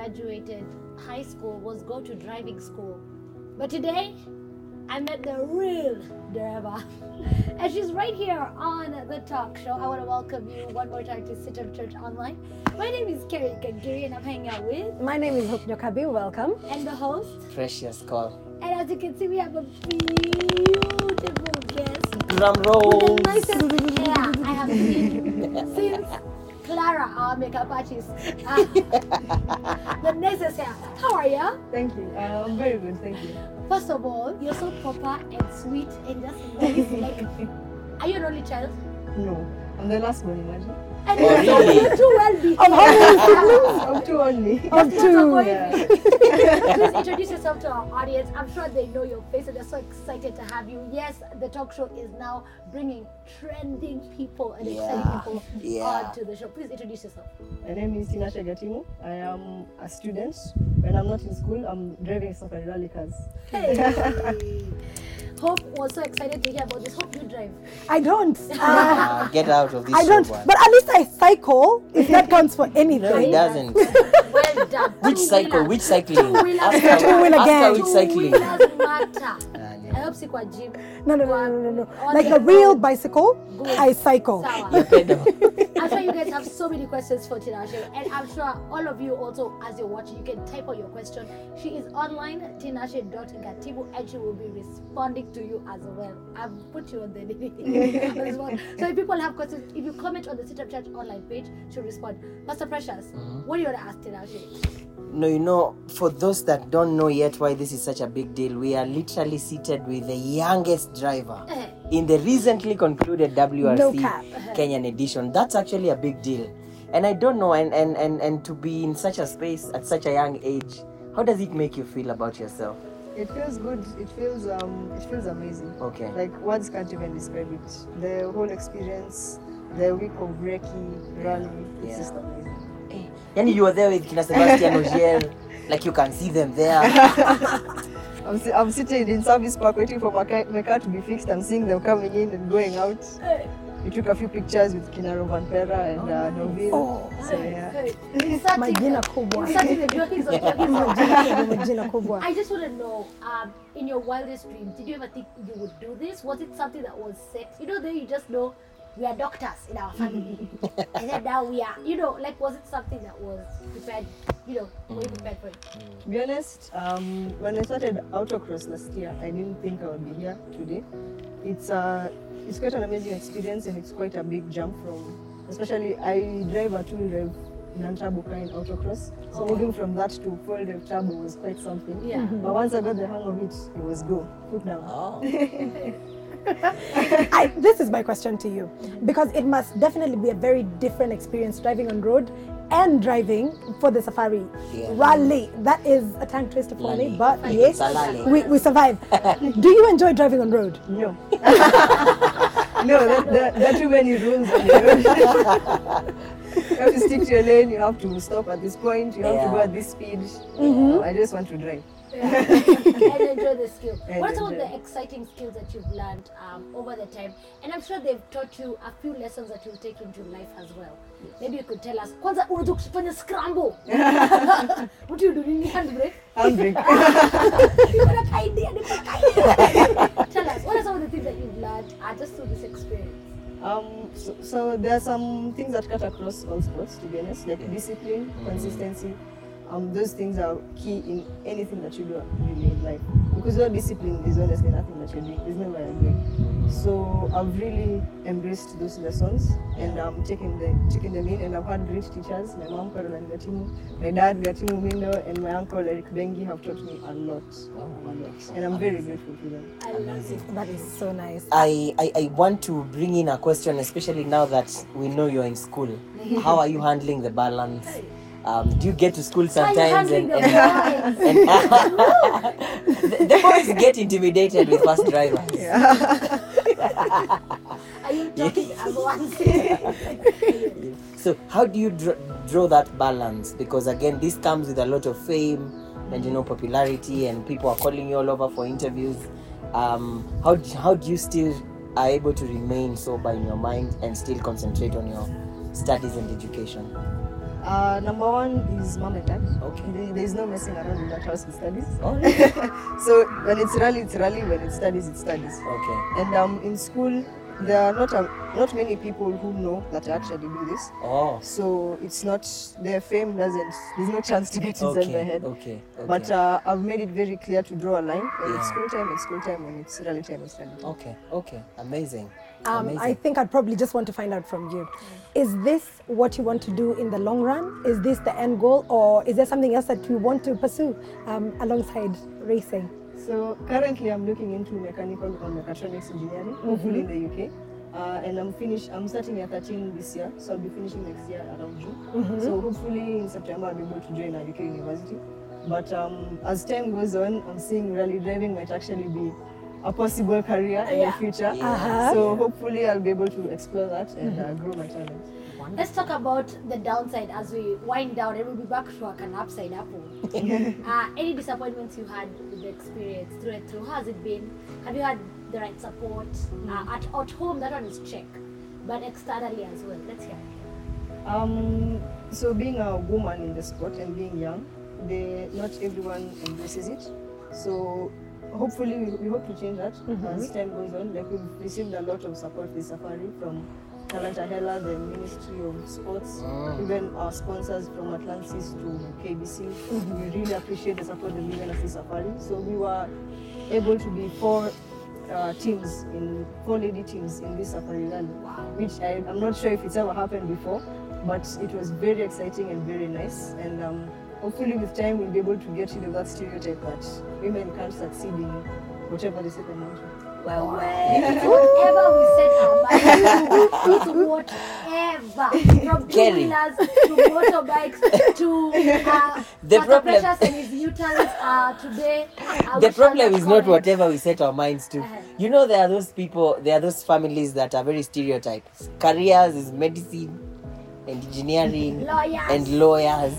graduated high school was go to driving school. But today, I met the real driver. And she's right here on the talk show. I want to welcome you one more time to CITAM Church Online. My name is Kerry Kagiri and I'm hanging out with My name is Hope Nyokabi. Welcome. and the host. Precious call. And as you can see, we have a beautiful guest. Drum with roll. the nicest hair I have seen since Clara, our makeup artist. Ah, the nicest hair. How are you? Thank you. Uh, I'm very good. Thank you. First of all, you're so proper and sweet and just nice. Like, are you an only child? No, I'm the last one. Imagine. And Oh, you're, so, really? you're too well behaved. Of how many siblings? Of two only. Of two. Yeah. Please introduce yourself to our audience. I'm sure they know your face and they're so excited to have you. Yes, the talk show is now bringing trending people and exciting people Yeah. onto the show. Please introduce yourself. My name is Tinashe Gatimu. I am a student. When I'm not in school, I'm driving safari rally cars. Hey. Hope was so excited to hear about this. Hope you drive. I don't. Uh, get out of this I don't. show, man. But at least I cycle, if that counts for anything. no, it doesn't. Well done. Which cycle? Which cycling? Two-wheelers. Ask her- Two-wheeler ask her gang. which cycling. Two-wheelers matter. I hope si kwa gym. No, no, no, no, no, no. Like a real bicycle, Good. I cycle. Sawa. I'm sure you guys have so many questions for Tinashe, and I'm sure all of you also, as you're watching, you can type out your question. She is online, tinashe.gatibu, and she will be responding to you as well. I've put you on the, on the. So if people have questions, if you comment on the CITAM Church online page, she'll respond. Pastor Precious, what do you want to ask Tinashe? No, you know, for those that don't know yet why this is such a big deal, we are literally seated with the youngest driver Eh, in the recently concluded WRC cap. Kenyan edition. That's actually a big deal. And I don't know, and, and, and, and to be in such a space at such a young age, how does it make you feel about yourself? It feels good. It feels um. It feels amazing. Okay. Like words can't even describe it. The whole experience, the week of Reiki rally, it's Yeah. just amazing. Yani you were there with Kina Sebastian Ogier, like you can see them there. I'm, si- I'm sitting in service park waiting for my car, my car to be fixed. I'm seeing them coming in and going out. We took a few pictures with Kinaro Vampera and uh, Novin. Oh. So yeah. Majina kubwa. Majina kubwa. I just want to know, um, in your wildest dreams, did you ever think you would do this? Was it something that was set? You know, then you just know we are doctors in our family, and then now we are. You know, like was it something that was prepared? You know, were you prepared for it? To be honest, um, when I started autocross last year, I didn't think I would be here today. It's uh, it's quite an amazing experience and it's quite a big jump from, especially I drive a two rev non-turbo car in autocross. So moving from that to full rev turbo was quite something. Yeah. But once I got the hang of it, it was go. Put down. Oh. I, this is my question to you because it must definitely be a very different experience driving on road and driving for the safari Yeah. rally. That is a tongue twister for me, Lally. but yes, Salali. we, we survive. Do you enjoy driving on road? No. no, there, there, there are too many rules on the road. you have to stick to your lane, you have to stop at this point, you have to go at this speed. Uh, I just want to drive. Yeah. and enjoy the skill. And what are some of the exciting skills that you've learned um, over the time? And I'm sure they've taught you a few lessons that you'll take into life as well. Maybe you could tell us. Kwanza unajua kufanya scramble. what do you do? Nini handbrake? Handbrake. Niko na ka idea, niko na idea. Tell us, what are some of the things that you've learned uh, just through this experience? Um, so, so there are some things that cut across all sports, to be honest, like discipline, consistency. Um, those things are key in anything that you do really in life. Because without discipline, there's honestly nothing that you're doing. There's never a doing. So I've really embraced those lessons and I'm taking them, taking them in. And I've had great teachers. My mom, Caroline Gatimu, my dad, Gatimu Mindo, and my uncle, Eric Bengi, have taught me a lot. A lot. And I'm very grateful to them. I love it. That is so nice. I, I, I want to bring in a question, especially now that we know you're in school. How are you handling the balance? Um, do you get to school How are you sometimes handling and, the and, boys? the, the boys get intimidated with fast drivers? Are you talking as? So how do you dr- draw that balance? Because again, this comes with a lot of fame and you know popularity, and people are calling you all over for interviews. Um, how d- how do you still are able to remain sober in your mind and still concentrate on your studies and education? Uh, number one is mom and dad. Okay. There's no messing around in that house with studies. Oh, really? so when it's rally, it's rally. When it's studies, it's studies. okay. And um, in school, there are not not many people who know that I actually do this. Oh. So it's not their fame doesn't. There's no chance to get inside Okay. my head. Okay. Okay. But uh, I've made it very clear to draw a line when Yeah. it's school time, it's school time. When it's rally time, it's rally. okay. Okay. Amazing. Um, I think I'd probably just want to find out from you. Is this what you want to do in the long run? Is this the end goal? Or is there something else that you want to pursue um, alongside racing? So currently, I'm looking into mechanical or mechatronics engineering, hopefully in the UK. Uh, and I'm finish. I'm starting year 13 this year, so I'll be finishing next year around June. So hopefully in September I'll be able to join a UK university. But um, as time goes on, I'm seeing rally driving might actually be a possible career in the future. Uh-huh. So hopefully I'll be able to explore that and uh, grow my talent. Let's talk about the downside as we wind down and we'll be back to an upside apple. uh, any disappointments you had with the experience through and through? How has it been? Have you had the right support? Uh, at, at home, that one is check. But externally as well. Let's hear. Um, so being a woman in the sport and being young, they, not everyone embraces it. So hopefully we, we hope to change that as time goes on. Like we've received a lot of support this safari from Talanta Hela, the Ministry of Sports, even our sponsors from Atlantis to KBC. We really appreciate the support they've given us this safari. So we were able to be four uh, teams in four lady teams in this safari rally, which I, I'm not sure if it's ever happened before, but it was very exciting and very nice. And um, hopefully, with time, we'll be able to get rid of that stereotype that women can't succeed in whatever they set their mind to. Well, whatever we set our mind to, it's whatever. From two Kerry. wheelers to motorbikes to uh, The problem- and his uh, today. uh, the problem is not whatever we set our minds to. Uh-huh. You know, there are those people, there are those families that are very stereotyped. Careers is medicine and engineering Lawyers. and lawyers.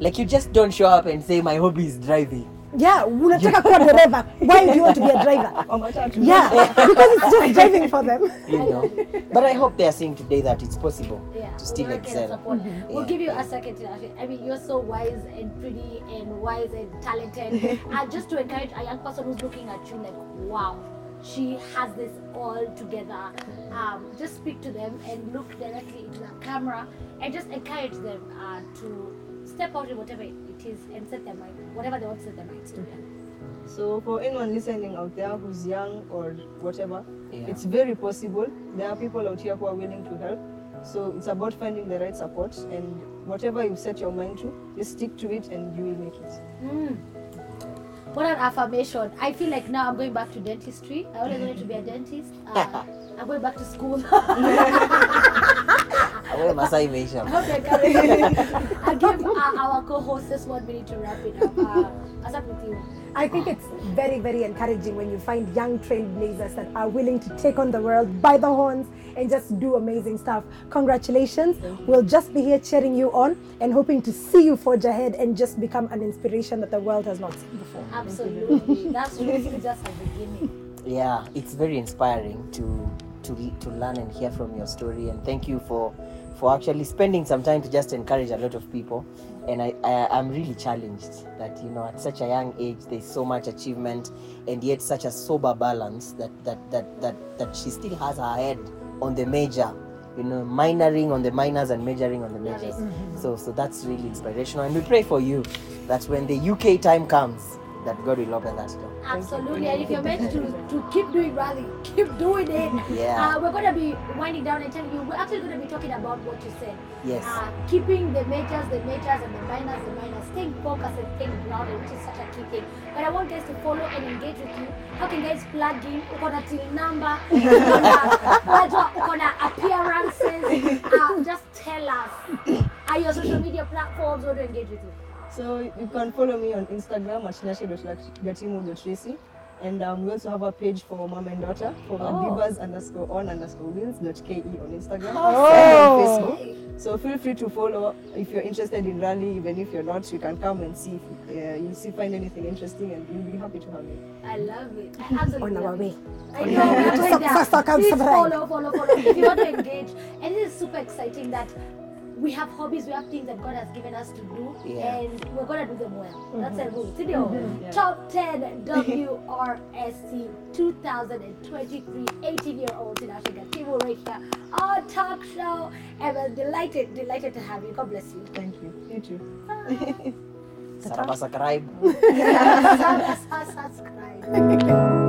Like you just don't show up and say my hobby is driving. Yeah, unataka kuwa dereva. Why do you want to be a driver? Yeah, because it's just driving for them. You know. but I hope they are seeing today that it's possible Yeah, to still we can excel. support. We'll give you a second, Tinashe. I mean, you're so wise and pretty and wise and talented. and just to encourage a young person who's looking at you like, wow, she has this all together. Um, just speak to them and look directly into the camera and just encourage them uh, to step out in whatever it is and set their mind, whatever they want to set their minds to. So for anyone listening out there who's young or whatever, Yeah. it's very possible. There are people out here who are willing to help. So it's about finding the right support and whatever you set your mind to, just stick to it and you will make it. Mm. What an affirmation. I feel like now I'm going back to dentistry. I always wanted to be a dentist. Uh, I'm going back to school. Awe Masai imeisha. Okay, I'll give uh, our co-host this one minute to wrap it up. Uh, I'll with you. I think it's very, very encouraging when you find young trailblazers that are willing to take on the world by the horns and just do amazing stuff. Congratulations. We'll just be here cheering you on and hoping to see you forge ahead and just become an inspiration that the world has not seen before. Absolutely. That's really just the beginning. yeah it's very inspiring to to to learn and hear from your story and thank you for for actually spending some time to just encourage a lot of people. And I, I i'm really challenged that you know at such a young age there's so much achievement and yet such a sober balance that that that that, that she still has her head on the major you know minoring on the minors and majoring on the majors. So so that's really inspirational. And we pray for you that when the uk time comes that god will open that door Absolutely. And if you're meant to, to keep doing rally, keep doing it. Yeah. Uh, we're going to be winding down and telling you, we're actually going to be talking about what you said. Yes. Uh, keeping the majors, the majors, and the minors, the minors, staying focused and staying grounded, which is such a key thing. But I want guys to follow and engage with you. How can guys plug in? Uko na till number, wajua, uko na appearances. Uh, just tell us. Are your social media platforms or to engage with you? So you can follow me on Instagram at nashe.gatimu.tracy. And um, we also have a page for mom and daughter for Oh. Madibas underscore on underscore wheels dot ke on Instagram Oh. and on Facebook. So feel free to follow if you're interested in rally. Even if you're not, you can come and see if uh, you see find anything interesting, and we'll be happy to have you. I love it. I absolutely On our way. it. I know, we are going So- there. so- so Please follow, follow, follow. If you want to engage, and it is super exciting that we have hobbies, we have things that God has given us to do, Yeah. and we're gonna do them well. Mm-hmm. That's a rule. Studio mm-hmm. Yeah. top 10 WRSC 2023 18 year old Tinashe Gatimu right here, our talk show. And we're delighted, delighted to have you. God bless you. Thank you. You too. Saraba subscribe. Subscribe,